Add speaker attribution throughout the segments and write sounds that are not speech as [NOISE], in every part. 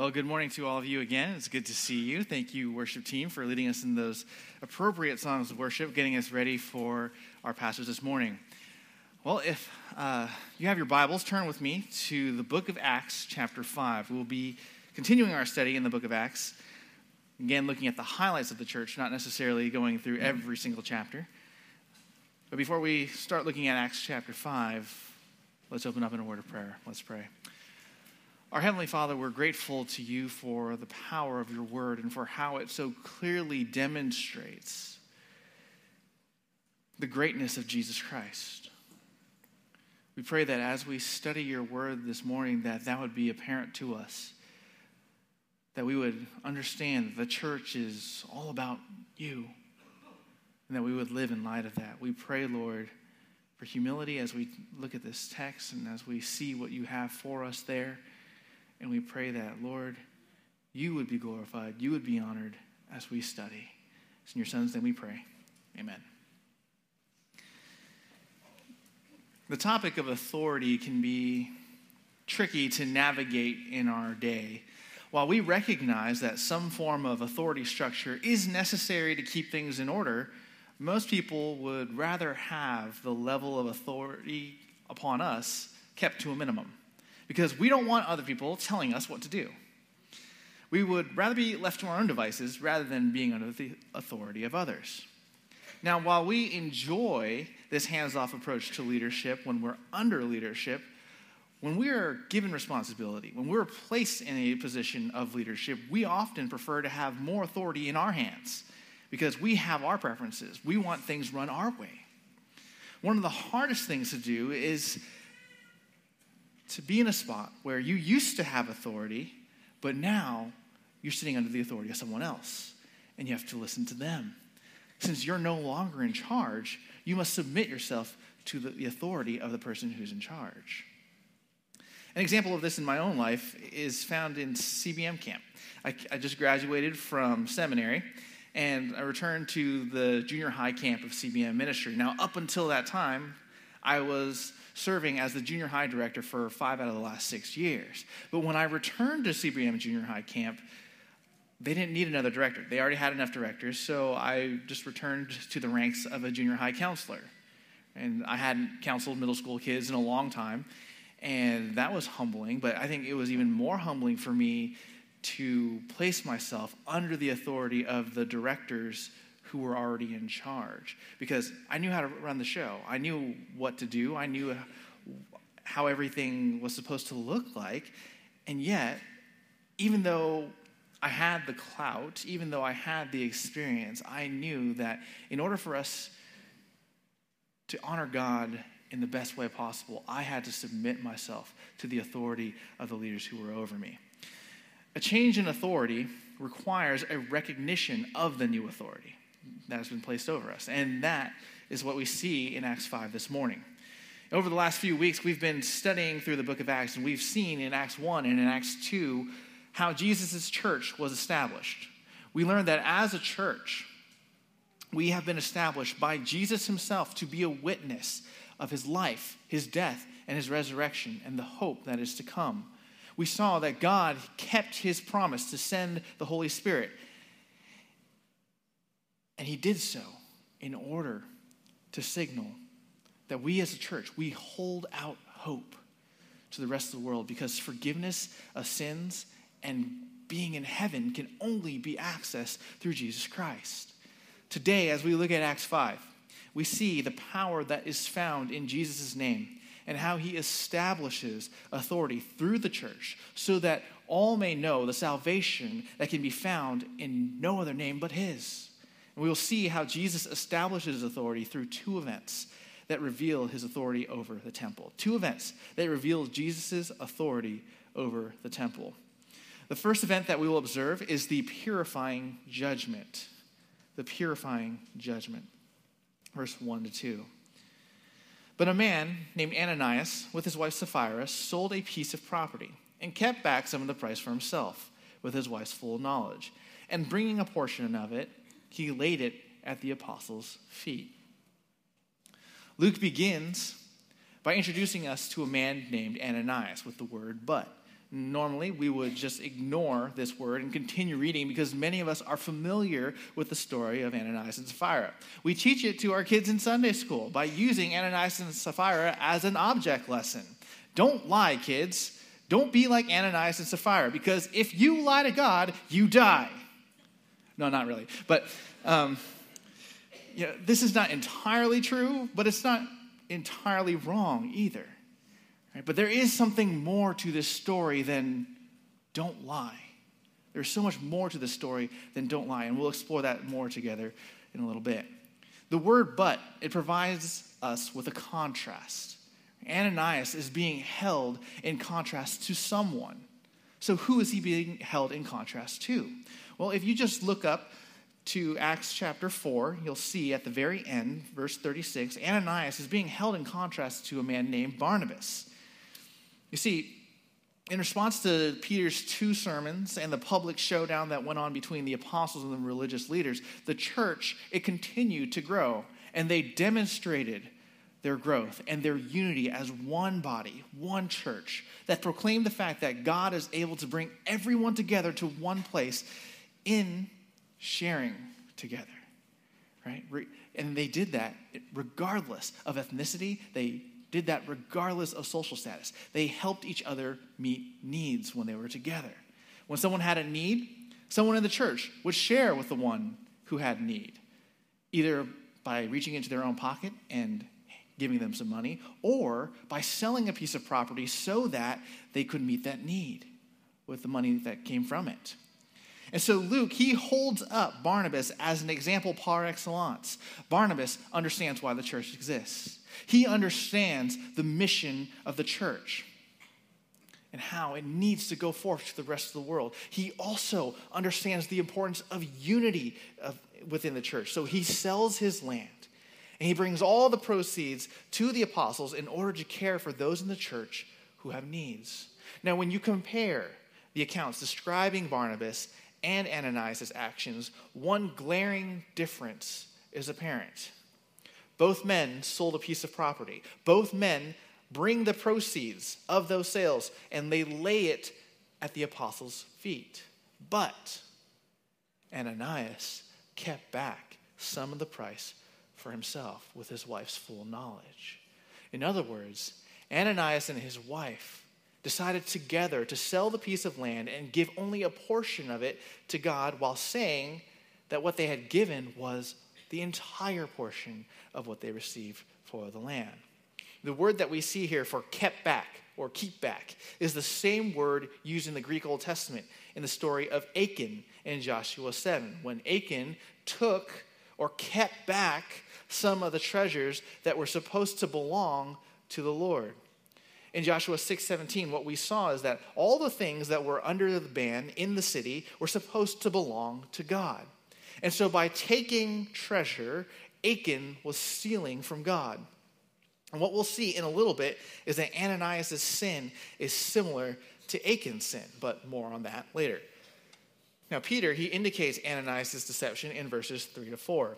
Speaker 1: Well, good morning to all of you again. It's good to see you. Thank you, worship team, for leading us in those appropriate songs of worship, getting us ready for our passage this morning. Well, if uh, you have your Bibles, turn with me to the book of Acts, chapter 5. We will be continuing our study in the book of Acts, again, looking at the highlights of the church, not necessarily going through every single chapter. But before we start looking at Acts chapter 5, let's open up in a word of prayer. Let's pray. Our Heavenly Father, we're grateful to you for the power of your word and for how it so clearly demonstrates the greatness of Jesus Christ. We pray that as we study your word this morning, that that would be apparent to us, that we would understand the church is all about you, and that we would live in light of that. We pray, Lord, for humility as we look at this text and as we see what you have for us there. And we pray that, Lord, you would be glorified, you would be honored as we study. It's in your son's name we pray. Amen. The topic of authority can be tricky to navigate in our day. While we recognize that some form of authority structure is necessary to keep things in order, most people would rather have the level of authority upon us kept to a minimum because we don't want other people telling us what to do. We would rather be left to our own devices rather than being under the authority of others. Now, while we enjoy this hands off approach to leadership when we're under leadership, when we are given responsibility, when we're placed in a position of leadership, we often prefer to have more authority in our hands because we have our preferences. We want things run our way. One of the hardest things to do is to be in a spot where you used to have authority, but now you're sitting under the authority of someone else, and you have to listen to them. Since you're no longer in charge, you must submit yourself to the authority of the person who's in charge. An example of this in my own life is found in CBM camp. I, I, just graduated from seminary and I returned to the junior high camp of CBM ministry. Now, up until that time, I was serving as the junior high director for five out of the last six years. But when I returned to CBM Junior High Camp, they didn't need another director. They already had enough directors, so I just returned to the ranks of a junior high counselor. And I hadn't counseled middle school kids in a long time, and that was humbling, but I think it was even more humbling for me to place myself under the authority of the directors who were already in charge because I knew how to run the show. I knew what to do. I knew how everything was supposed to look like. And yet, even though I had the clout, even though I had the experience, I knew that in order for us to honor God in the best way possible, I had to submit myself to the authority of the leaders who were over me. A change in authority requires a recognition of the new authority that has been placed over us. And that is what we see in Acts 5 this morning. Over the last few weeks, we've been studying through the book of Acts, and we've seen in Acts 1 and in Acts 2 how Jesus' church was established. We learned that as a church, we have been established by Jesus himself to be a witness of his life, his death, and his resurrection, and the hope that is to come. We saw that God kept his promise to send the Holy Spirit and he did so in order to signal that we as a church, we hold out hope to the rest of the world because forgiveness of sins and being in heaven can only be accessed through Jesus Christ. Today, as we look at Acts 5, we see the power that is found in Jesus' name and how he establishes authority through the church so that all may know the salvation that can be found in no other name but his. And we will see how Jesus establishes his authority through two events that reveal his authority over the temple. Two events that reveal Jesus' authority over the temple. The first event that we will observe is the purifying judgment. The purifying judgment. Verse 1 to 2. But a man named Ananias, with his wife Sapphira, sold a piece of property and kept back some of the price for himself, with his wife's full knowledge. And bringing a portion of it, he laid it at the apostles' feet. Luke begins by introducing us to a man named Ananias with the word but. Normally, we would just ignore this word and continue reading because many of us are familiar with the story of Ananias and Sapphira. We teach it to our kids in Sunday school by using Ananias and Sapphira as an object lesson. Don't lie, kids. Don't be like Ananias and Sapphira because if you lie to God, you die. No, not really. But um, you know, this is not entirely true, but it's not entirely wrong either. Right? But there is something more to this story than don't lie. There's so much more to this story than don't lie, and we'll explore that more together in a little bit. The word but, it provides us with a contrast. Ananias is being held in contrast to someone. So, who is he being held in contrast to? Well, if you just look up to Acts chapter 4, you'll see at the very end, verse 36, Ananias is being held in contrast to a man named Barnabas. You see, in response to Peter's two sermons and the public showdown that went on between the apostles and the religious leaders, the church, it continued to grow, and they demonstrated their growth and their unity as one body, one church that proclaimed the fact that God is able to bring everyone together to one place in sharing together. Right? And they did that regardless of ethnicity. They did that regardless of social status. They helped each other meet needs when they were together. When someone had a need, someone in the church would share with the one who had need, either by reaching into their own pocket and giving them some money, or by selling a piece of property so that they could meet that need with the money that came from it. And so Luke, he holds up Barnabas as an example par excellence. Barnabas understands why the church exists. He understands the mission of the church and how it needs to go forth to the rest of the world. He also understands the importance of unity of, within the church. So he sells his land and he brings all the proceeds to the apostles in order to care for those in the church who have needs. Now, when you compare the accounts describing Barnabas and Ananias' actions, one glaring difference is apparent. Both men sold a piece of property. Both men bring the proceeds of those sales and they lay it at the apostles' feet. But Ananias kept back some of the price for himself with his wife's full knowledge. In other words, Ananias and his wife decided together to sell the piece of land and give only a portion of it to God while saying that what they had given was the entire portion of what they received for the land. The word that we see here for kept back or keep back is the same word used in the Greek Old Testament in the story of Achan in Joshua 7, when Achan took or kept back some of the treasures that were supposed to belong to the Lord. In Joshua 6:17 what we saw is that all the things that were under the ban in the city were supposed to belong to God. And so by taking treasure, Achan was stealing from God. And what we'll see in a little bit is that Ananias' sin is similar to Achan's sin, but more on that later. Now, Peter, he indicates Ananias' deception in verses 3 to 4.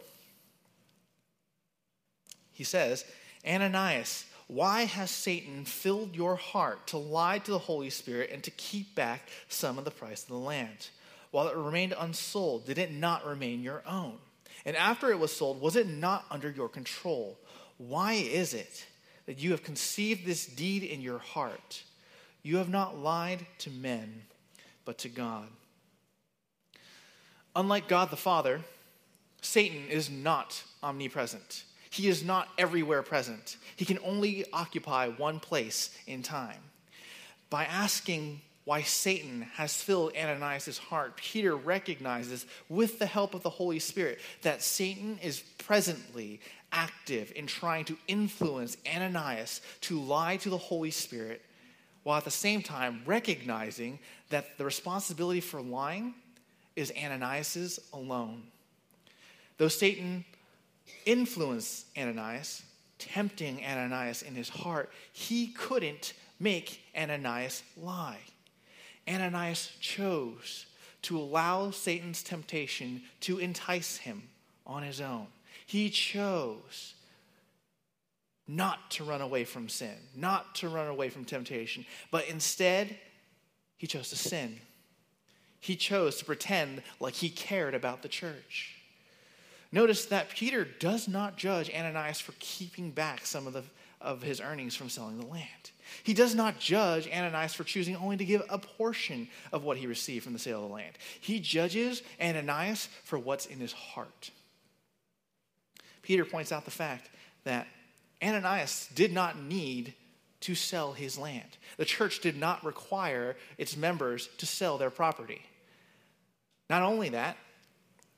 Speaker 1: He says, Ananias, why has Satan filled your heart to lie to the Holy Spirit and to keep back some of the price of the land? While it remained unsold, did it not remain your own? And after it was sold, was it not under your control? Why is it that you have conceived this deed in your heart? You have not lied to men, but to God. Unlike God the Father, Satan is not omnipresent. He is not everywhere present. He can only occupy one place in time. By asking why Satan has filled Ananias' heart, Peter recognizes, with the help of the Holy Spirit, that Satan is presently active in trying to influence Ananias to lie to the Holy Spirit, while at the same time recognizing that the responsibility for lying is Ananias's alone. Though Satan influenced Ananias, tempting Ananias in his heart, he couldn't make Ananias lie. Ananias chose to allow Satan's temptation to entice him on his own. He chose not to run away from sin, not to run away from temptation, but instead he chose to sin. He chose to pretend like he cared about the church. Notice that Peter does not judge Ananias for keeping back some of, the, of his earnings from selling the land. He does not judge Ananias for choosing only to give a portion of what he received from the sale of the land. He judges Ananias for what's in his heart. Peter points out the fact that Ananias did not need to sell his land. The church did not require its members to sell their property. Not only that,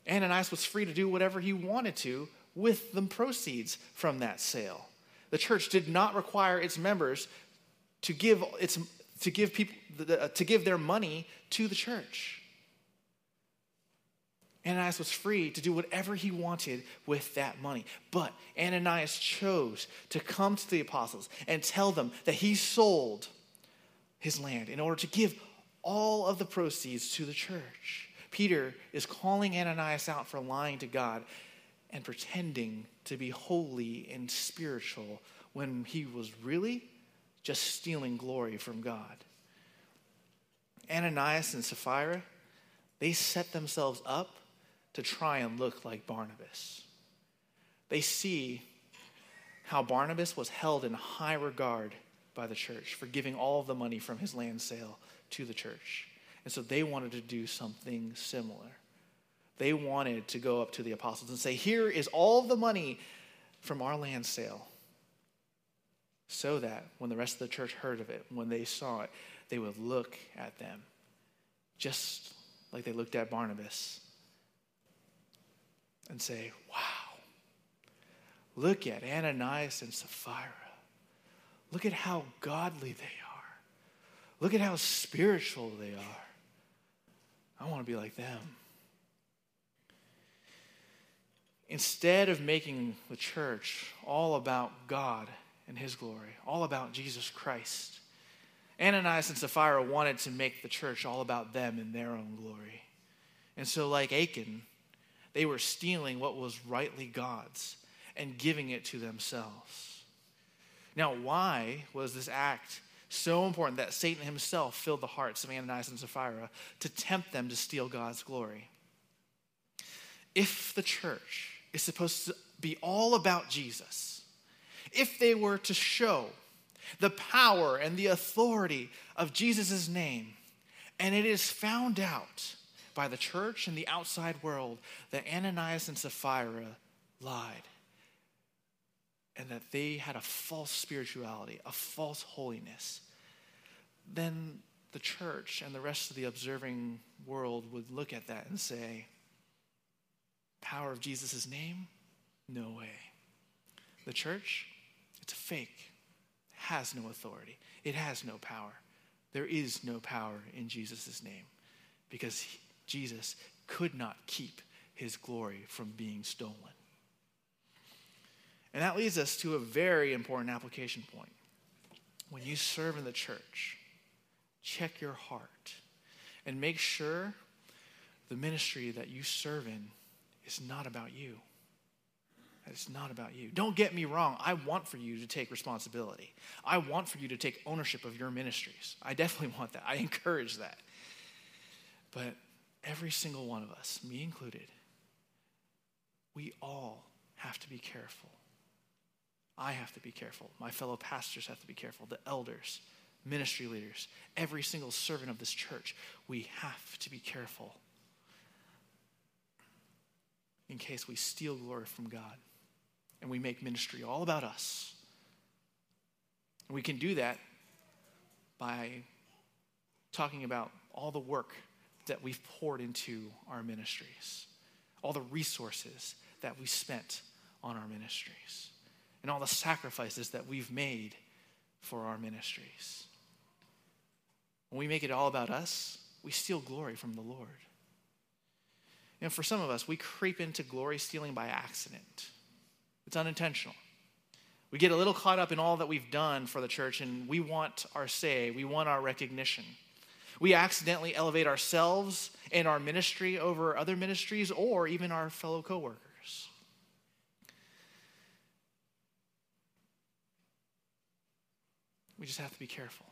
Speaker 1: Ananias was free to do whatever he wanted to with the proceeds from that sale. The church did not require its members to give its to give people uh, to give their money to the church. Ananias was free to do whatever he wanted with that money. But Ananias chose to come to the apostles and tell them that he sold his land in order to give all of the proceeds to the church. Peter is calling Ananias out for lying to God and pretending to be holy and spiritual when he was really just stealing glory from God. Ananias and Sapphira, they set themselves up to try and look like Barnabas. They see how Barnabas was held in high regard by the church for giving all of the money from his land sale to the church. And so they wanted to do something similar. They wanted to go up to the apostles and say, Here is all the money from our land sale. So that when the rest of the church heard of it, when they saw it, they would look at them just like they looked at Barnabas and say, Wow, look at Ananias and Sapphira. Look at how godly they are. Look at how spiritual they are. I want to be like them. Instead of making the church all about God and His glory, all about Jesus Christ, Ananias and Sapphira wanted to make the church all about them and their own glory. And so, like Achan, they were stealing what was rightly God's and giving it to themselves. Now, why was this act so important that Satan himself filled the hearts of Ananias and Sapphira to tempt them to steal God's glory? If the church is supposed to be all about Jesus, if they were to show the power and the authority of Jesus' name, and it is found out by the church and the outside world that Ananias and Sapphira lied and that they had a false spirituality, a false holiness, then the church and the rest of the observing world would look at that and say, Power of Jesus' name? No way. The church, it's a fake, has no authority, it has no power. There is no power in Jesus' name because Jesus could not keep his glory from being stolen. And that leads us to a very important application point. When you serve in the church, check your heart and make sure the ministry that you serve in is not about you. It's not about you. Don't get me wrong. I want for you to take responsibility. I want for you to take ownership of your ministries. I definitely want that. I [LAUGHS] encourage that. But every single one of us, me included, we all have to be careful. I have to be careful. My fellow pastors have to be careful. The elders, ministry leaders, every single servant of this church, we have to be careful in case we steal glory from God and we make ministry all about us. And we can do that by talking about all the work that we've poured into our ministries, all the resources that we spent on our ministries, and all the sacrifices that we've made for our ministries. When we make it all about us, we steal glory from the Lord. And for some of us, we creep into glory stealing by accident. It's unintentional. We get a little caught up in all that we've done for the church and we want our say, we want our recognition. We accidentally elevate ourselves and our ministry over other ministries or even our fellow coworkers. We just have to be careful.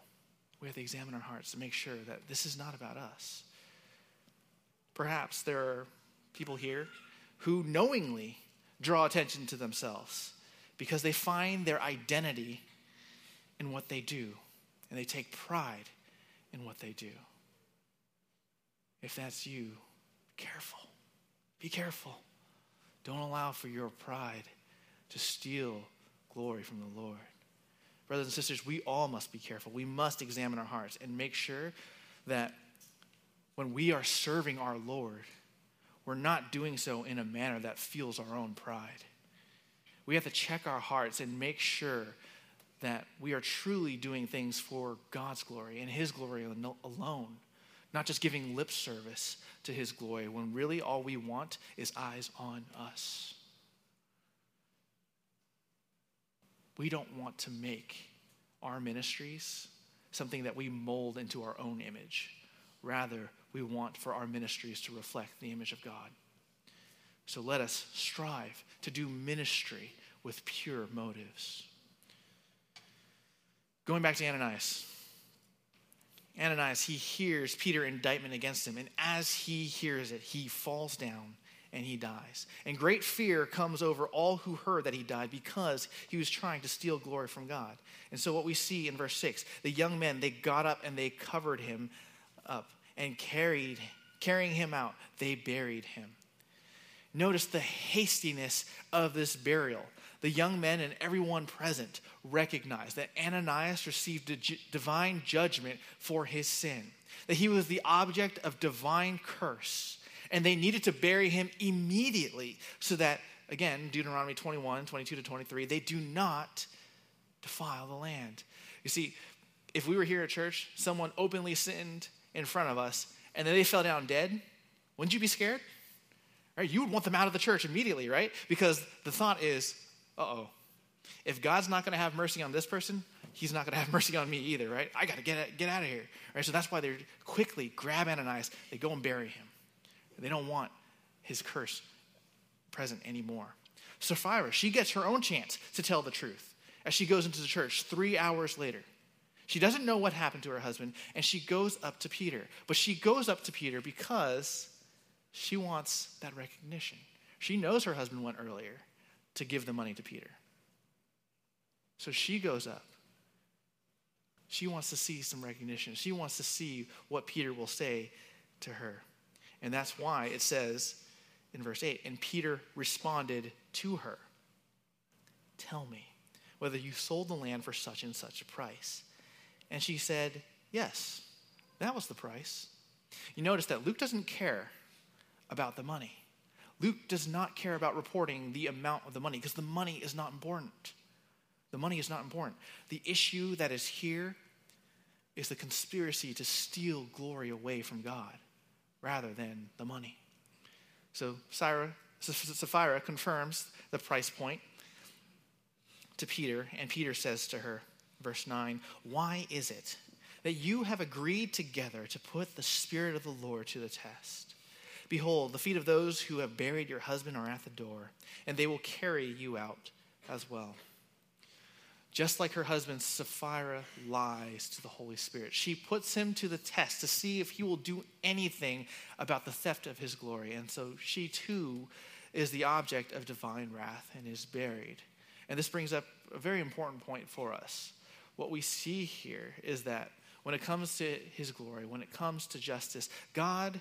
Speaker 1: We have to examine our hearts to make sure that this is not about us. Perhaps there are people here who knowingly draw attention to themselves because they find their identity in what they do and they take pride in what they do. If that's you, be careful. Be careful. Don't allow for your pride to steal glory from the Lord. Brothers and sisters, we all must be careful. We must examine our hearts and make sure that when we are serving our Lord, we're not doing so in a manner that fuels our own pride. We have to check our hearts and make sure that we are truly doing things for God's glory and His glory alone, not just giving lip service to His glory when really all we want is eyes on us. We don't want to make our ministries something that we mold into our own image. Rather, we want for our ministries to reflect the image of God. So let us strive to do ministry with pure motives. Going back to Ananias. Ananias, he hears Peter's indictment against him, and as he hears it, he falls down and he dies. And great fear comes over all who heard that he died because he was trying to steal glory from God. And so, what we see in verse 6 the young men, they got up and they covered him up and carried, carrying him out, they buried him. Notice the hastiness of this burial. The young men and everyone present recognized that Ananias received divine judgment for his sin, that he was the object of divine curse, and they needed to bury him immediately so that, again, Deuteronomy 21, 22 to 23, they do not defile the land. You see, if we were here at church, someone openly sinned in front of us, and then they fell down dead, wouldn't you be scared? Right? You would want them out of the church immediately, right? Because the thought is, uh oh, if God's not going to have mercy on this person, he's not going to have mercy on me either, right? I got to get, get out of here, right? So that's why they quickly grab Ananias, they go and bury him. They don't want his curse present anymore. Sapphira, she gets her own chance to tell the truth as she goes into the church three hours later. She doesn't know what happened to her husband, and she goes up to Peter. But she goes up to Peter because she wants that recognition. She knows her husband went earlier to give the money to Peter. So she goes up. She wants to see some recognition. She wants to see what Peter will say to her. And that's why it says in verse 8, and Peter responded to her Tell me whether you sold the land for such and such a price. And she said, Yes, that was the price. You notice that Luke doesn't care about the money. Luke does not care about reporting the amount of the money because the money is not important. The money is not important. The issue that is here is the conspiracy to steal glory away from God rather than the money. So Sapphira confirms the price point to Peter, and Peter says to her, verse 9, Why is it that you have agreed together to put the Spirit of the Lord to the test? Behold, the feet of those who have buried your husband are at the door, and they will carry you out as well. Just like her husband, Sapphira lies to the Holy Spirit. She puts him to the test to see if he will do anything about the theft of his glory. And so she too is the object of divine wrath and is buried. And this brings up a very important point for us what we see here is that when it comes to his glory, when it comes to justice, God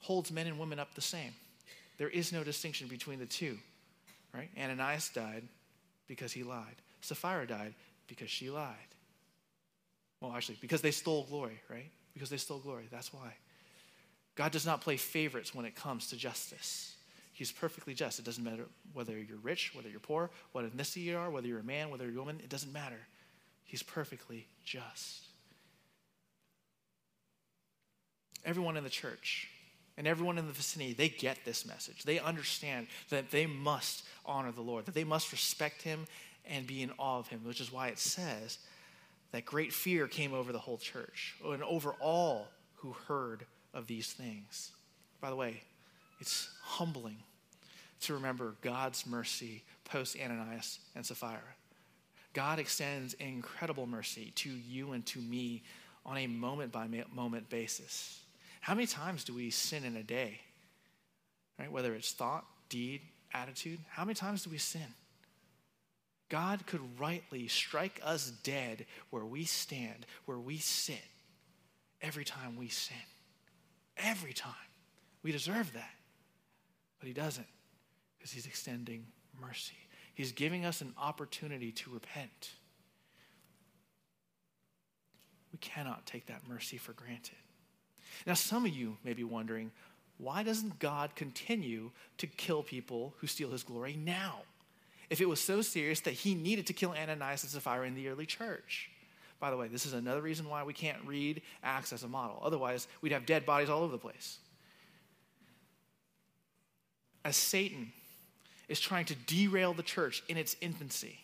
Speaker 1: holds men and women up the same. There is no distinction between the two. Right? Ananias died because he lied. Sapphira died because she lied. Well, actually, because they stole glory, right? Because they stole glory. That's why. God does not play favorites when it comes to justice. He's perfectly just. It doesn't matter whether you're rich, whether you're poor, what ethnicity you are, whether you're a man, whether you're a woman. It doesn't matter. He's perfectly just. Everyone in the church and everyone in the vicinity, they get this message. They understand that they must honor the Lord, that they must respect him and be in awe of him, which is why it says that great fear came over the whole church and over all who heard of these things. By the way, it's humbling to remember God's mercy post Ananias and Sapphira. God extends incredible mercy to you and to me on a moment by moment basis. How many times do we sin in a day? Right? Whether it's thought, deed, attitude, how many times do we sin? God could rightly strike us dead where we stand, where we sit, every time we sin. Every time. We deserve that. But He doesn't because He's extending mercy. He's giving us an opportunity to repent. We cannot take that mercy for granted. Now, some of you may be wondering why doesn't God continue to kill people who steal his glory now? If it was so serious that he needed to kill Ananias and Sapphira in the early church. By the way, this is another reason why we can't read Acts as a model. Otherwise, we'd have dead bodies all over the place. As Satan is trying to derail the church in its infancy,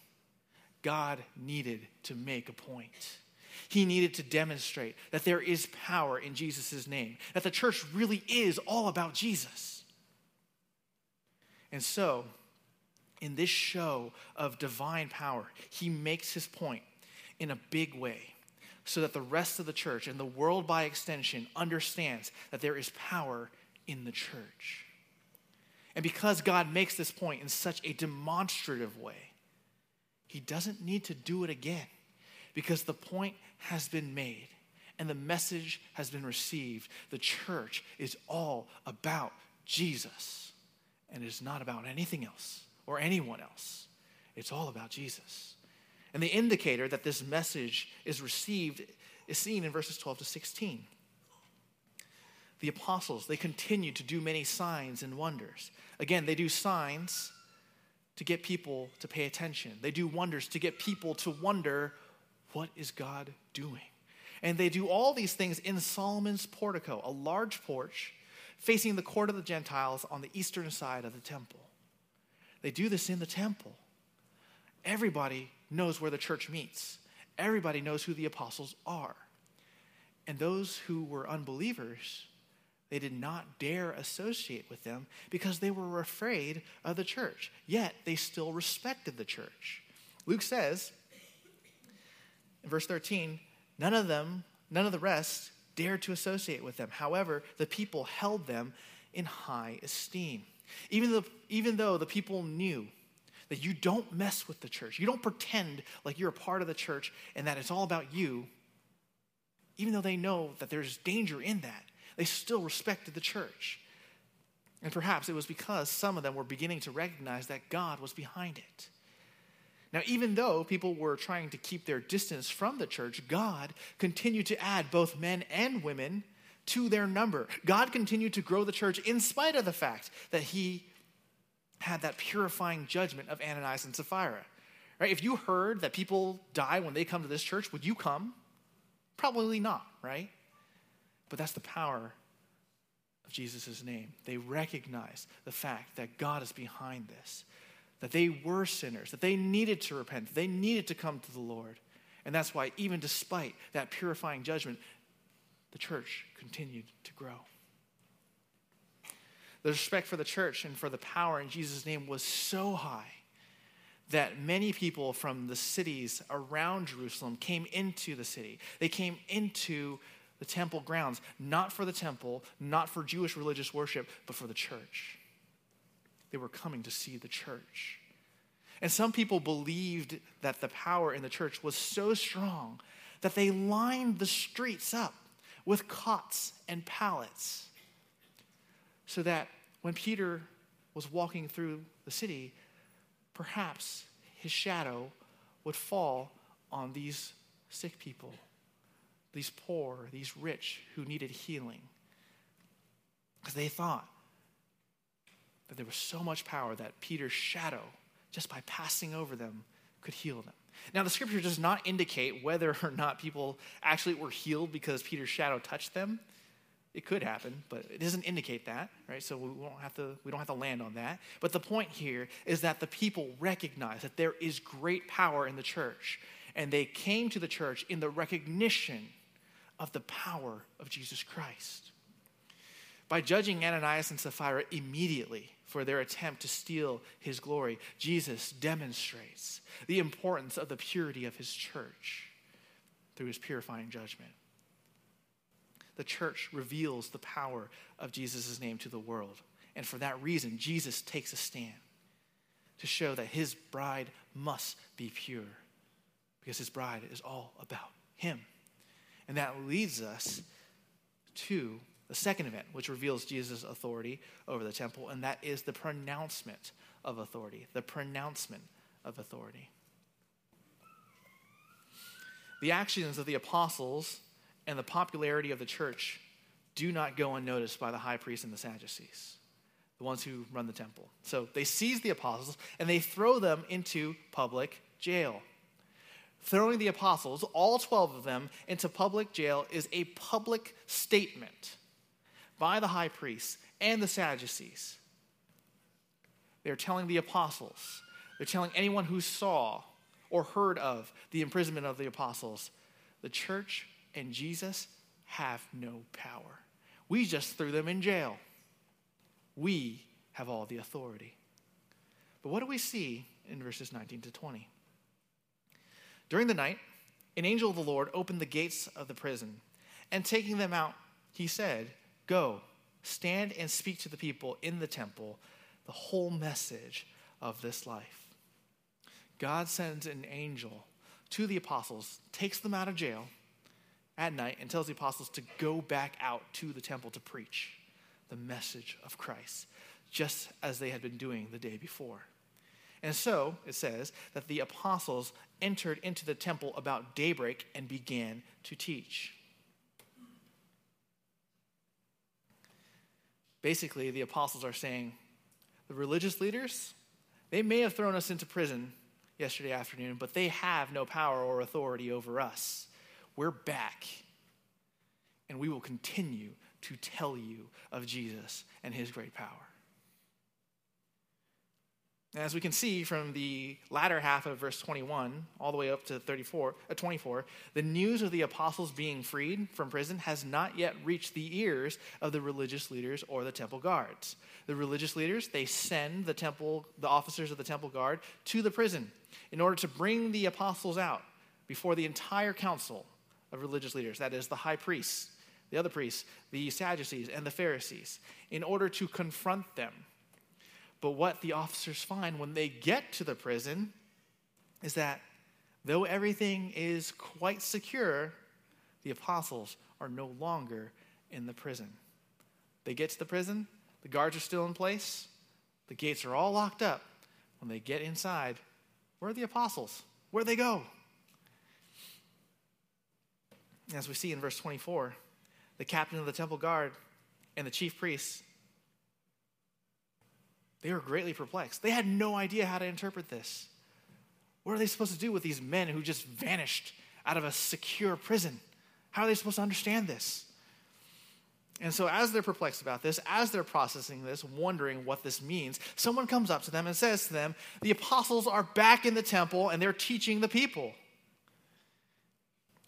Speaker 1: God needed to make a point. He needed to demonstrate that there is power in Jesus' name, that the church really is all about Jesus. And so, in this show of divine power, he makes his point in a big way so that the rest of the church and the world by extension understands that there is power in the church. And because God makes this point in such a demonstrative way, he doesn't need to do it again because the point has been made and the message has been received. The church is all about Jesus and it is not about anything else or anyone else. It's all about Jesus. And the indicator that this message is received is seen in verses 12 to 16 the apostles, they continued to do many signs and wonders. Again, they do signs to get people to pay attention. They do wonders to get people to wonder what is God doing? And they do all these things in Solomon's portico, a large porch facing the court of the Gentiles on the eastern side of the temple. They do this in the temple. Everybody knows where the church meets. Everybody knows who the apostles are. And those who were unbelievers they did not dare associate with them because they were afraid of the church. Yet they still respected the church. Luke says in verse 13, none of them, none of the rest dared to associate with them. However, the people held them in high esteem. Even though, even though the people knew that you don't mess with the church, you don't pretend like you're a part of the church and that it's all about you, even though they know that there's danger in that, they still respected the church. And perhaps it was because some of them were beginning to recognize that God was behind it. Now, even though people were trying to keep their distance from the church, God continued to add both men and women to their number. God continued to grow the church in spite of the fact that he had that purifying judgment of Ananias and Sapphira. Right? If you heard that people die when they come to this church, would you come? Probably not, right? But that's the power of Jesus' name. They recognize the fact that God is behind this, that they were sinners, that they needed to repent, that they needed to come to the Lord. And that's why, even despite that purifying judgment, the church continued to grow. The respect for the church and for the power in Jesus' name was so high that many people from the cities around Jerusalem came into the city. They came into the temple grounds, not for the temple, not for Jewish religious worship, but for the church. They were coming to see the church. And some people believed that the power in the church was so strong that they lined the streets up with cots and pallets so that when Peter was walking through the city, perhaps his shadow would fall on these sick people these poor, these rich who needed healing. Because they thought that there was so much power that Peter's shadow, just by passing over them, could heal them. Now, the scripture does not indicate whether or not people actually were healed because Peter's shadow touched them. It could happen, but it doesn't indicate that, right? So we don't have to we don't have to land on that. But the point here is that the people recognize that there is great power in the church, and they came to the church in the recognition of the power of Jesus Christ. By judging Ananias and Sapphira immediately for their attempt to steal his glory, Jesus demonstrates the importance of the purity of his church through his purifying judgment. The church reveals the power of Jesus' name to the world. And for that reason, Jesus takes a stand to show that his bride must be pure because his bride is all about him. And that leads us to the second event, which reveals Jesus' authority over the temple, and that is the pronouncement of authority. The pronouncement of authority. The actions of the apostles and the popularity of the church do not go unnoticed by the high priest and the Sadducees, the ones who run the temple. So they seize the apostles and they throw them into public jail. Throwing the apostles, all 12 of them, into public jail is a public statement by the high priests and the Sadducees. They're telling the apostles, they're telling anyone who saw or heard of the imprisonment of the apostles, the church and Jesus have no power. We just threw them in jail. We have all the authority. But what do we see in verses 19 to 20? During the night, an angel of the Lord opened the gates of the prison, and taking them out, he said, Go, stand and speak to the people in the temple the whole message of this life. God sends an angel to the apostles, takes them out of jail at night, and tells the apostles to go back out to the temple to preach the message of Christ, just as they had been doing the day before. And so it says that the apostles entered into the temple about daybreak and began to teach. Basically, the apostles are saying the religious leaders, they may have thrown us into prison yesterday afternoon, but they have no power or authority over us. We're back, and we will continue to tell you of Jesus and his great power. As we can see from the latter half of verse 21 all the way up to 34, uh, 24, the news of the apostles being freed from prison has not yet reached the ears of the religious leaders or the temple guards. The religious leaders, they send the temple the officers of the temple guard to the prison in order to bring the apostles out before the entire council of religious leaders, that is the high priests, the other priests, the Sadducees and the Pharisees, in order to confront them but what the officers find when they get to the prison is that though everything is quite secure, the apostles are no longer in the prison. They get to the prison, the guards are still in place, the gates are all locked up. When they get inside, where are the apostles? Where'd they go? As we see in verse 24, the captain of the temple guard and the chief priests they were greatly perplexed. They had no idea how to interpret this. What are they supposed to do with these men who just vanished out of a secure prison? How are they supposed to understand this? And so, as they're perplexed about this, as they're processing this, wondering what this means, someone comes up to them and says to them, The apostles are back in the temple and they're teaching the people.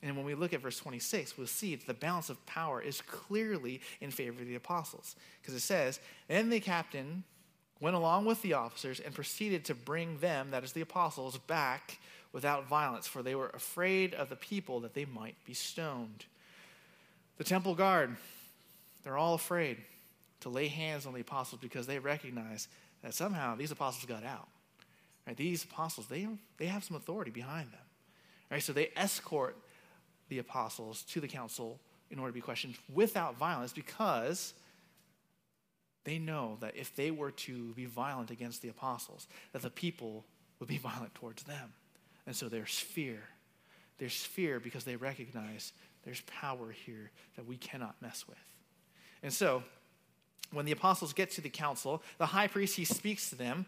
Speaker 1: And when we look at verse 26, we'll see that the balance of power is clearly in favor of the apostles. Because it says, Then the captain went along with the officers and proceeded to bring them, that is the apostles, back without violence, for they were afraid of the people that they might be stoned. The temple guard, they're all afraid to lay hands on the apostles because they recognize that somehow these apostles got out. Right? These apostles, they, they have some authority behind them. Right? So they escort the apostles to the council in order to be questioned without violence because they know that if they were to be violent against the apostles, that the people would be [LAUGHS] violent towards them. And so there's fear. There's fear because they recognize there's power here that we cannot mess with. And so, when the apostles get to the council, the high priest he speaks to them,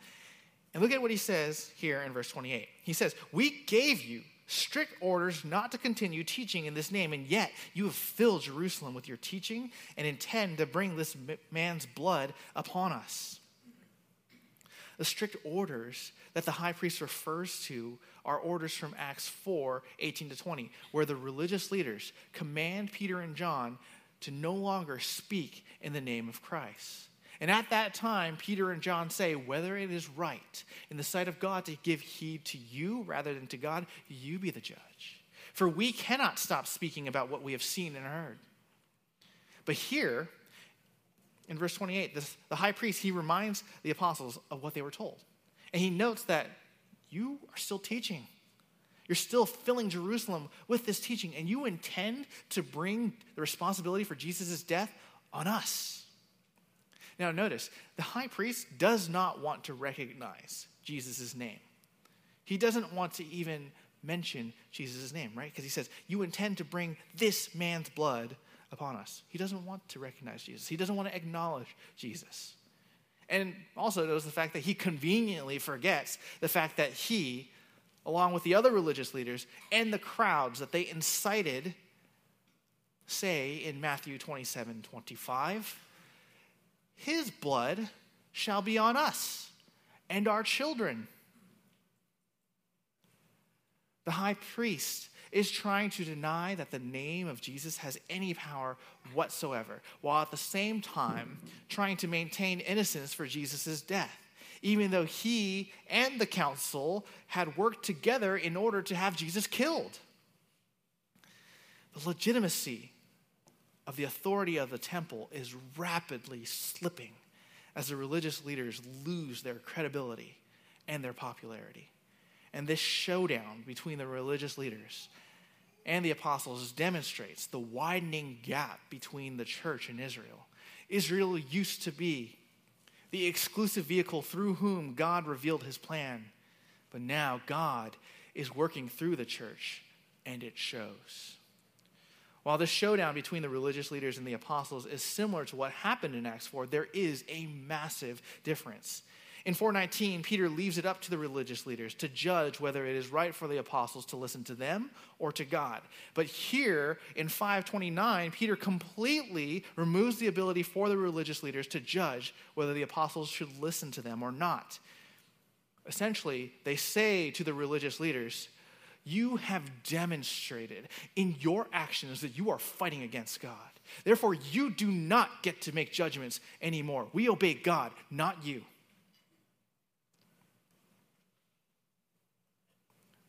Speaker 1: and look at what he says here in verse 28. He says, "We gave you strict orders not to continue teaching in this name, and yet you have filled Jerusalem with your teaching and intend to bring this man's blood upon us. The strict orders that the high priest refers to are orders from Acts 4 18 to 20, where the religious leaders command Peter and John to no longer speak in the name of Christ. And at that time, Peter and John say, whether it is right in the sight of God to give heed to you rather than to God, you be the judge. For we cannot stop speaking about what we have seen and heard. But here, in verse 28, this, the high priest, he reminds the apostles of what they were told. And he notes that you are still teaching. You're still filling Jerusalem with this teaching, and you intend to bring the responsibility for Jesus' death on us. Now, notice, the high priest does not want to recognize Jesus' name. He doesn't want to even mention Jesus' name, right? Because he says, You intend to bring this man's blood upon us. He doesn't want to recognize Jesus, he doesn't want to acknowledge Jesus. And also knows the fact that he conveniently forgets the fact that he, along with the other religious leaders and the crowds that they incited, say in Matthew 27 25, his blood shall be on us and our children. The high priest is trying to deny that the name of Jesus has any power whatsoever, while at the same time trying to maintain innocence for Jesus' death, even though he and the council had worked together in order to have Jesus killed. The legitimacy of the authority of the temple is rapidly slipping as the religious leaders lose their credibility and their popularity. And this showdown between the religious leaders and the apostles demonstrates the widening gap between the church and Israel. Israel used to be the exclusive vehicle through whom God revealed his plan, but now God is working through the church, and it shows. While the showdown between the religious leaders and the apostles is similar to what happened in Acts 4, there is a massive difference. In 419, Peter leaves it up to the religious leaders to judge whether it is right for the apostles to listen to them or to God. But here in 529, Peter completely removes the ability for the religious leaders to judge whether the apostles should listen to them or not. Essentially, they say to the religious leaders, you have demonstrated in your actions that you are fighting against God. Therefore, you do not get to make judgments anymore. We obey God, not you.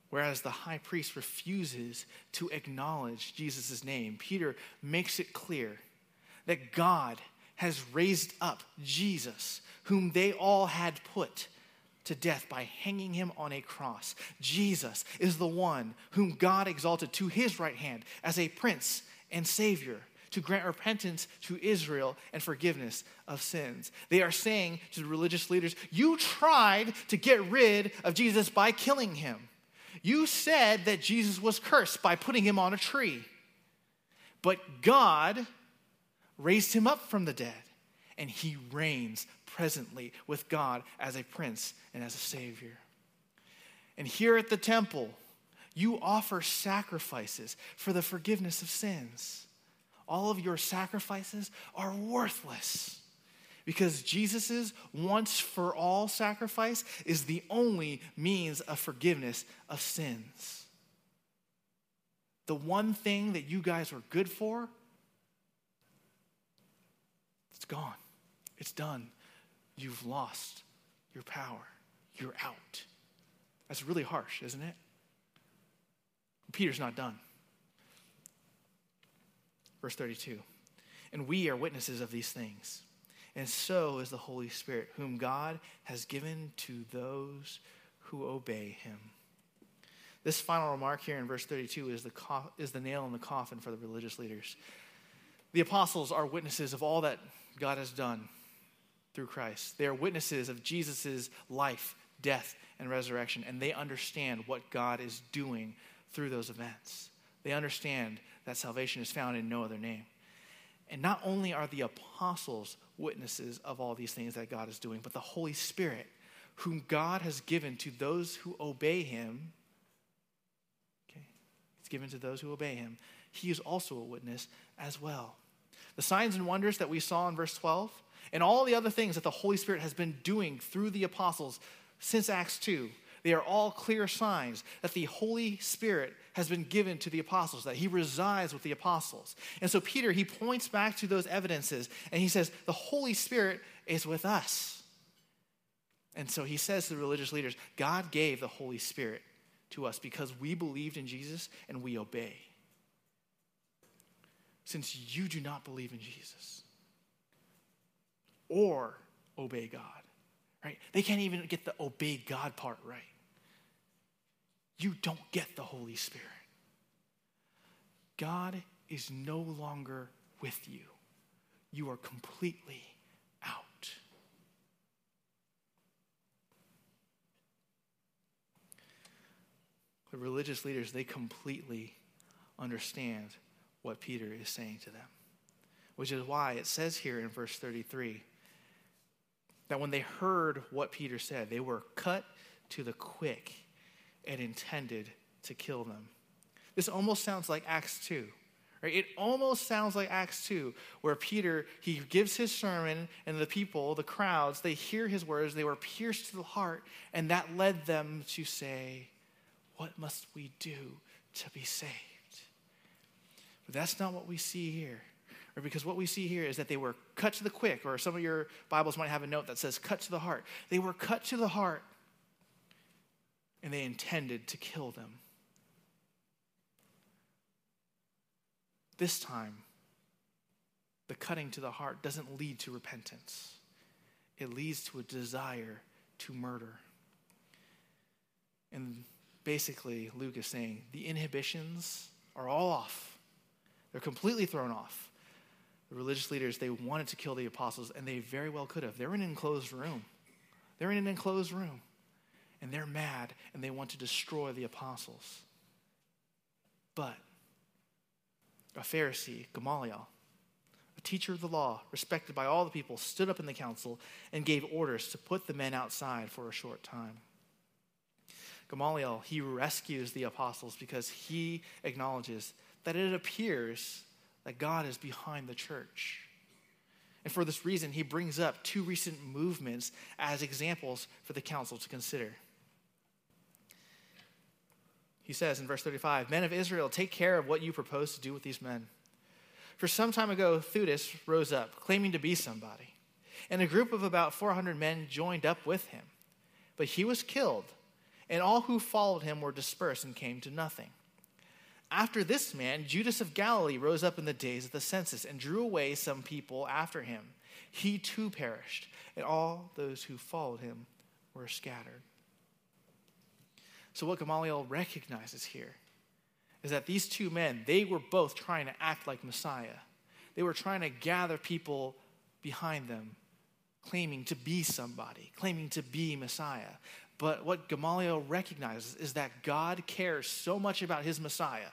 Speaker 1: Whereas the high priest refuses to acknowledge Jesus' name, Peter makes it clear that God has raised up Jesus, whom they all had put to death by hanging him on a cross. Jesus is the one whom God exalted to his right hand as a prince and savior to grant repentance to Israel and forgiveness of sins. They are saying to the religious leaders, You tried to get rid of Jesus by killing him. You said that Jesus was cursed by putting him on a tree. But God raised him up from the dead, and he reigns presently with God as a prince and as a savior. And here at the temple, you offer sacrifices for the forgiveness of sins. All of your sacrifices are worthless because Jesus' once for all sacrifice is the only means of forgiveness of sins. The one thing that you guys were good for, it's gone. It's done you've lost your power. You're out. That's really harsh, isn't it? Peter's not done. Verse 32 And we are witnesses of these things, and so is the Holy Spirit, whom God has given to those who obey him. This final remark here in verse 32 is the, co- is the nail in the coffin for the religious leaders. The apostles are witnesses of all that God has done through Christ. They are witnesses of Jesus' life, death, and resurrection, and they understand what God is doing through those events. They understand that salvation is found in no other name. And not only are the apostles witnesses of all these things that God is doing, but the Holy Spirit, whom God has given to those who obey him. Okay, it's given to those who obey him. He is also a witness as well. The signs and wonders that we saw in verse 12 and all the other things that the Holy Spirit has been doing through the apostles since Acts 2 They are all clear signs that the Holy Spirit has been given to the apostles, that he resides with the apostles. And so Peter, he points back to those evidences and he says, The Holy Spirit is with us. And so he says to the religious leaders, God gave the Holy Spirit to us because we believed in Jesus and we obey. Since you do not believe in Jesus or obey God, right? They can't even get the obey God part right you don't get the Holy Spirit. God is no longer with you, you are completely out. The religious leaders, they completely understand what Peter is saying to them, which is why it says here in verse 33 that when they heard what Peter said, they were cut to the quick and intended to kill them. This almost sounds like Acts 2. Right? It almost sounds like Acts 2, where Peter, he gives his sermon, and the people, the crowds, they hear his words, they were pierced to the heart, and that led them to say, What must we do to be saved? But that's not what we see here. Or because what we see here is that they were cut to the quick, or some of your Bibles might have a note that says cut to the heart. They were cut to the heart and they intended to kill them. This time, the cutting to the heart doesn't lead to repentance, it leads to a desire to murder. And basically, Luke is saying the inhibitions are all off, they're completely thrown off. The religious leaders, they wanted to kill the apostles, and they very well could have. They're in an enclosed room. They're in an enclosed room and they're mad and they want to destroy the apostles. But a Pharisee, Gamaliel, a teacher of the law, respected by all the people, stood up in the council and gave orders to put the men outside for a short time. Gamaliel, he rescues the apostles because he acknowledges that it appears that God is behind the church. And for this reason, he brings up two recent movements as examples for the council to consider. He says in verse 35 Men of Israel, take care of what you propose to do with these men. For some time ago, Theudas rose up, claiming to be somebody, and a group of about 400 men joined up with him. But he was killed, and all who followed him were dispersed and came to nothing. After this man, Judas of Galilee rose up in the days of the census and drew away some people after him. He too perished, and all those who followed him were scattered. So, what Gamaliel recognizes here is that these two men, they were both trying to act like Messiah. They were trying to gather people behind them, claiming to be somebody, claiming to be Messiah. But what Gamaliel recognizes is that God cares so much about his Messiah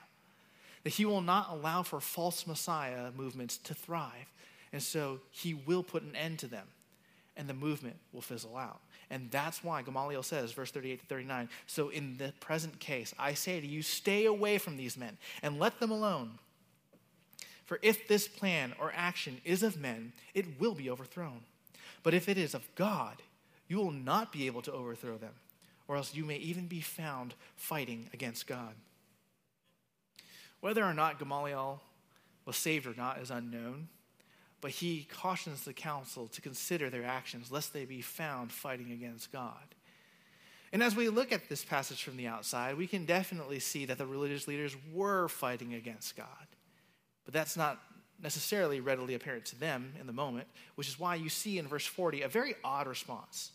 Speaker 1: that he will not allow for false Messiah movements to thrive. And so he will put an end to them, and the movement will fizzle out. And that's why Gamaliel says, verse 38 to 39, so in the present case, I say to you, stay away from these men and let them alone. For if this plan or action is of men, it will be overthrown. But if it is of God, you will not be able to overthrow them, or else you may even be found fighting against God. Whether or not Gamaliel was saved or not is unknown but he cautions the council to consider their actions lest they be found fighting against God. And as we look at this passage from the outside, we can definitely see that the religious leaders were fighting against God. But that's not necessarily readily apparent to them in the moment, which is why you see in verse 40 a very odd response.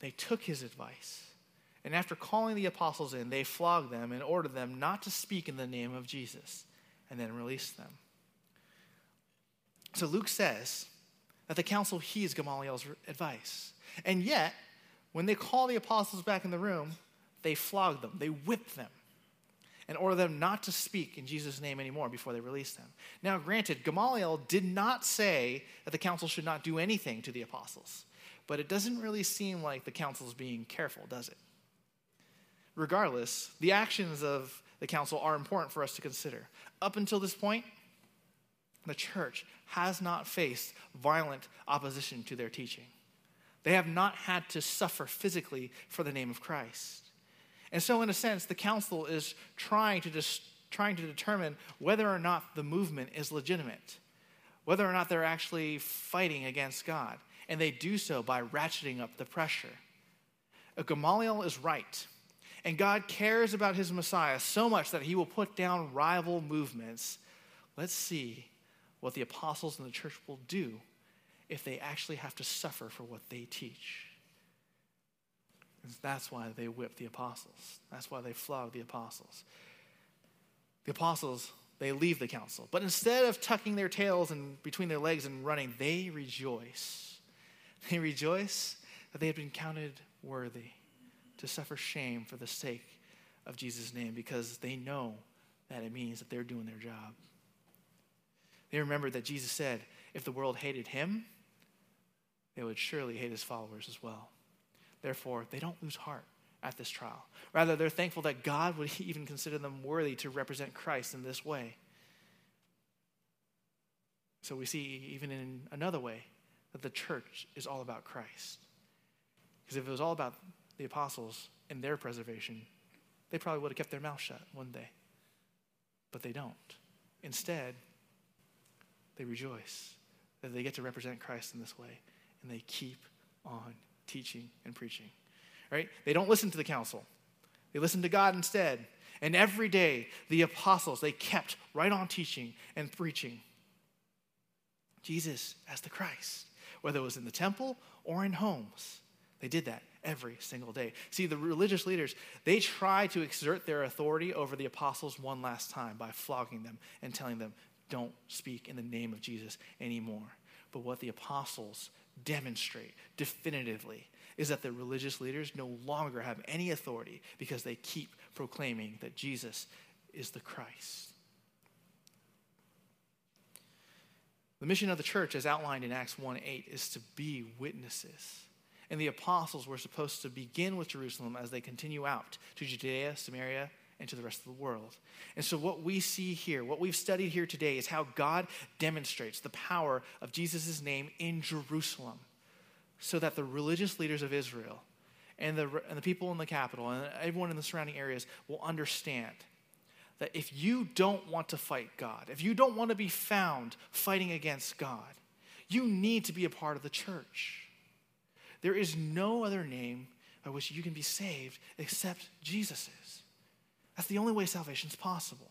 Speaker 1: They took his advice, and after calling the apostles in, they flogged them and ordered them not to speak in the name of Jesus, and then released them. So Luke says that the council heeds Gamaliel's advice. And yet, when they call the apostles back in the room, they flog them, they whip them, and order them not to speak in Jesus' name anymore before they release them. Now, granted, Gamaliel did not say that the council should not do anything to the apostles, but it doesn't really seem like the council is being careful, does it? Regardless, the actions of the council are important for us to consider. Up until this point, the church has not faced violent opposition to their teaching. They have not had to suffer physically for the name of Christ. And so, in a sense, the council is trying to, dis- trying to determine whether or not the movement is legitimate, whether or not they're actually fighting against God. And they do so by ratcheting up the pressure. Gamaliel is right. And God cares about his Messiah so much that he will put down rival movements. Let's see what the apostles and the church will do if they actually have to suffer for what they teach. And that's why they whip the apostles. That's why they flog the apostles. The apostles, they leave the council. But instead of tucking their tails in between their legs and running, they rejoice. They rejoice that they have been counted worthy to suffer shame for the sake of Jesus' name because they know that it means that they're doing their job. They remember that Jesus said, if the world hated him, they would surely hate his followers as well. Therefore, they don't lose heart at this trial. Rather, they're thankful that God would [LAUGHS] even consider them worthy to represent Christ in this way. So we see, even in another way, that the church is all about Christ. Because if it was all about the apostles in their preservation, they probably would have kept their mouth shut one day. But they don't. Instead, they rejoice that they get to represent Christ in this way, and they keep on teaching and preaching. Right? They don't listen to the council. They listen to God instead. And every day, the apostles, they kept right on teaching and preaching Jesus as the Christ, whether it was in the temple or in homes. They did that every single day. See, the religious leaders, they try to exert their authority over the apostles one last time by flogging them and telling them, don't speak in the name of Jesus anymore. But what the apostles demonstrate definitively is that the religious leaders no longer have any authority because they keep proclaiming that Jesus is the Christ. The mission of the church, as outlined in Acts 1 8, is to be witnesses. And the apostles were supposed to begin with Jerusalem as they continue out to Judea, Samaria, and to the rest of the world. And so, what we see here, what we've studied here today, is how God demonstrates the power of Jesus' name in Jerusalem so that the religious leaders of Israel and the, and the people in the capital and everyone in the surrounding areas will understand that if you don't want to fight God, if you don't want to be found fighting against God, you need to be a part of the church. There is no other name by which you can be saved except Jesus's. That's the only way salvation is possible.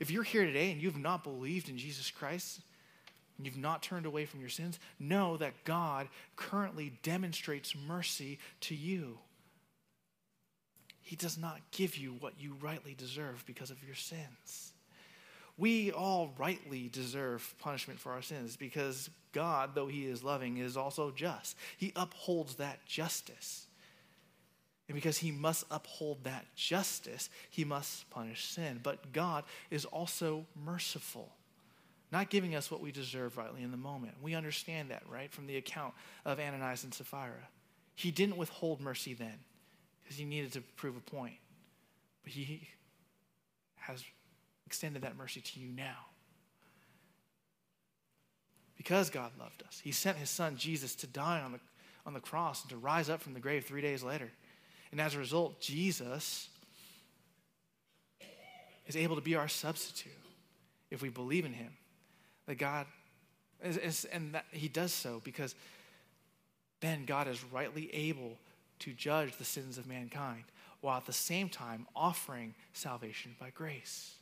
Speaker 1: If you're here today and you've not believed in Jesus Christ, and you've not turned away from your sins, know that God currently demonstrates mercy to you. He does not give you what you rightly deserve because of your sins. We all rightly deserve punishment for our sins because God, though He is loving, is also just. He upholds that justice. And because He must uphold that justice, He must punish sin. But God is also merciful not giving us what we deserve rightly in the moment. We understand that, right, from the account of Ananias and Sapphira. He didn't withhold mercy then because he needed to prove a point. But he has extended that mercy to you now. Because God loved us, he sent his son Jesus to die on the, on the cross and to rise up from the grave three days later. And as a result, Jesus is able to be our substitute if we believe in him that God is, is, and that he does so because then God is rightly able to judge the sins of mankind while at the same time offering salvation by grace.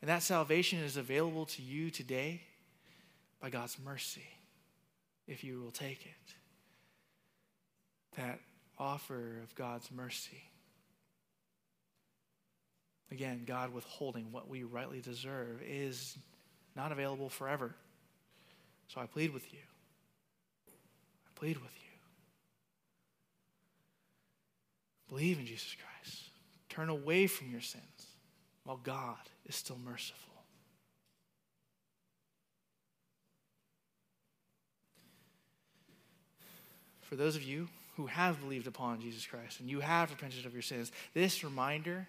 Speaker 1: And that salvation is available to you today by God's mercy if you will take it. That offer of God's mercy. Again, God withholding what we rightly deserve is not available forever. So I plead with you. I plead with you. Believe in Jesus Christ. Turn away from your sins while God is still merciful. For those of you who have believed upon Jesus Christ and you have repented of your sins, this reminder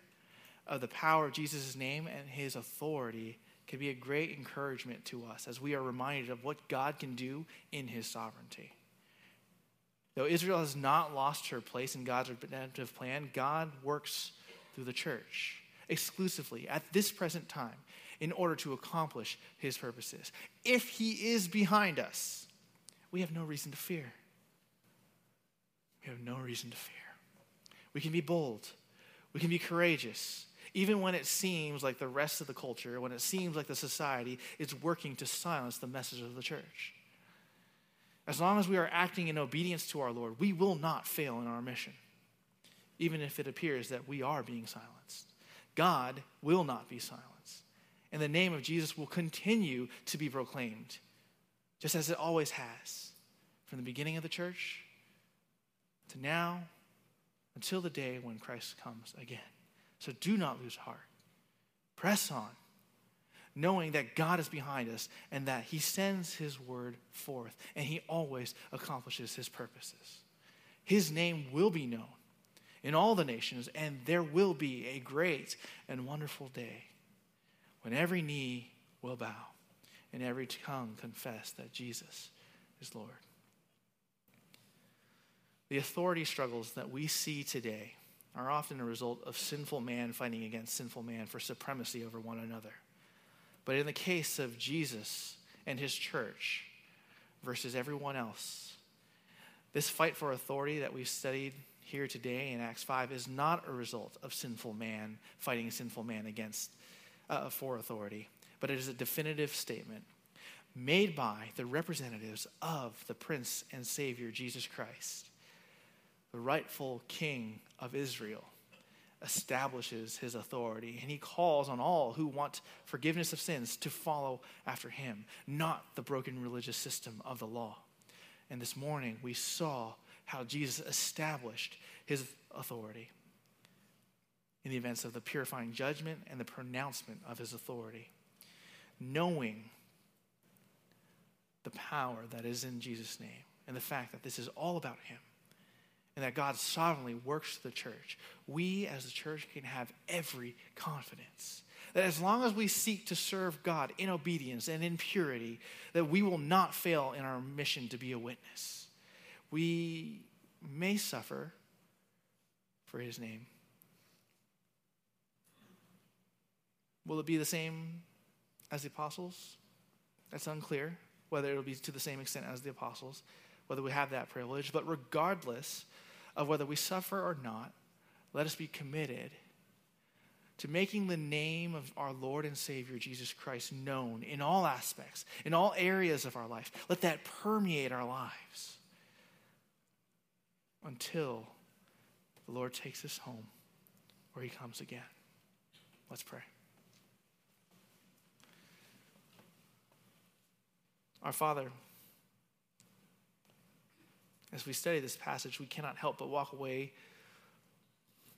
Speaker 1: of the power of Jesus' name and his authority can be a great encouragement to us as we are reminded of what God can do in his sovereignty. Though Israel has not lost her place in God's redemptive plan, God works through the church exclusively at this present time in order to accomplish his purposes. If he is behind us, we have no reason to fear. We have no reason to fear. We can be bold. We can be courageous, even when it seems like the rest of the culture, when it seems like the society is working to silence the message of the church. As long as we are acting in obedience to our Lord, we will not fail in our mission, even if it appears that we are being silenced. God will not be silenced. And the name of Jesus will continue to be proclaimed, just as it always has, from the beginning of the church to now until the day when Christ comes again. So do not lose heart. Press on, knowing that God is behind us and that He sends His word forth and He always accomplishes His purposes. His name will be known in all the nations, and there will be a great and wonderful day when every knee will bow and every tongue confess that Jesus is Lord. The authority struggles that we see today are often a result of sinful man fighting against sinful man for supremacy over one another. But in the case of Jesus and his church versus everyone else, this fight for authority that we've studied here today in Acts 5 is not a result of sinful man fighting sinful man against uh, for authority, but it is a definitive statement made by the representatives of the Prince and Savior Jesus Christ the rightful king of Israel, establishes his authority, and he calls on all who want forgiveness of sins to follow after him, not the broken religious system of the law. And this morning we saw how Jesus established his authority in the events of the purifying judgment and the pronouncement of his authority, knowing the power that is in Jesus' name and the fact that this is all about him and that God sovereignly works the church, we as the church can have every confidence that as long as we seek to serve God in obedience and in purity, that we will not fail in our mission to be a witness. We may suffer for his name. Will it be the same as the apostles? That's unclear whether it'll be to the same extent as the apostles, whether we have that privilege. But regardless, of whether we suffer or not, let us be committed to making the name of our Lord and Savior Jesus Christ known in all aspects, in all areas of our life. Let that permeate our lives until the Lord takes us home where He comes again. Let's pray. Our Father, as we study this passage, we cannot help but walk away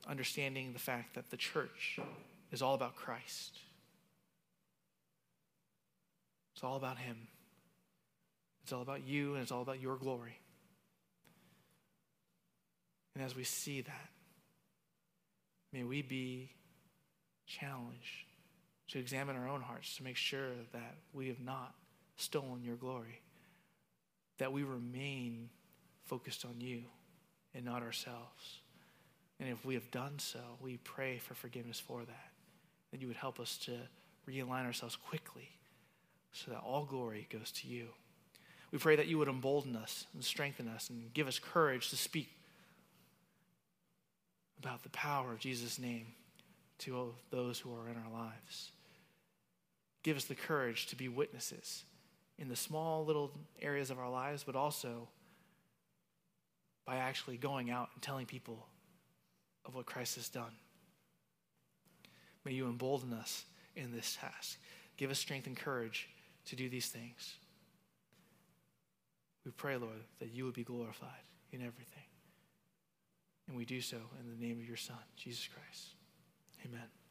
Speaker 1: understanding the fact that the church is all about Christ. It's all about Him. It's all about you, and it's all about your glory. And as we see that, may we be challenged to examine our own hearts to make sure that we have not stolen your glory, that we remain focused on you and not ourselves. And if we have done so, we pray for forgiveness for that. That you would help us to realign ourselves quickly so that all glory goes to you. We pray that you would embolden us and strengthen us and give us courage to speak about the power of Jesus' name to those who are in our lives. Give us the courage to be witnesses in the small little areas of our lives, but also by actually going out and telling people of what Christ has done. May you embolden us in this task. Give us strength and courage to do these things. We pray, Lord, that you would be glorified in everything. And we do so in the name of your Son, Jesus Christ. Amen.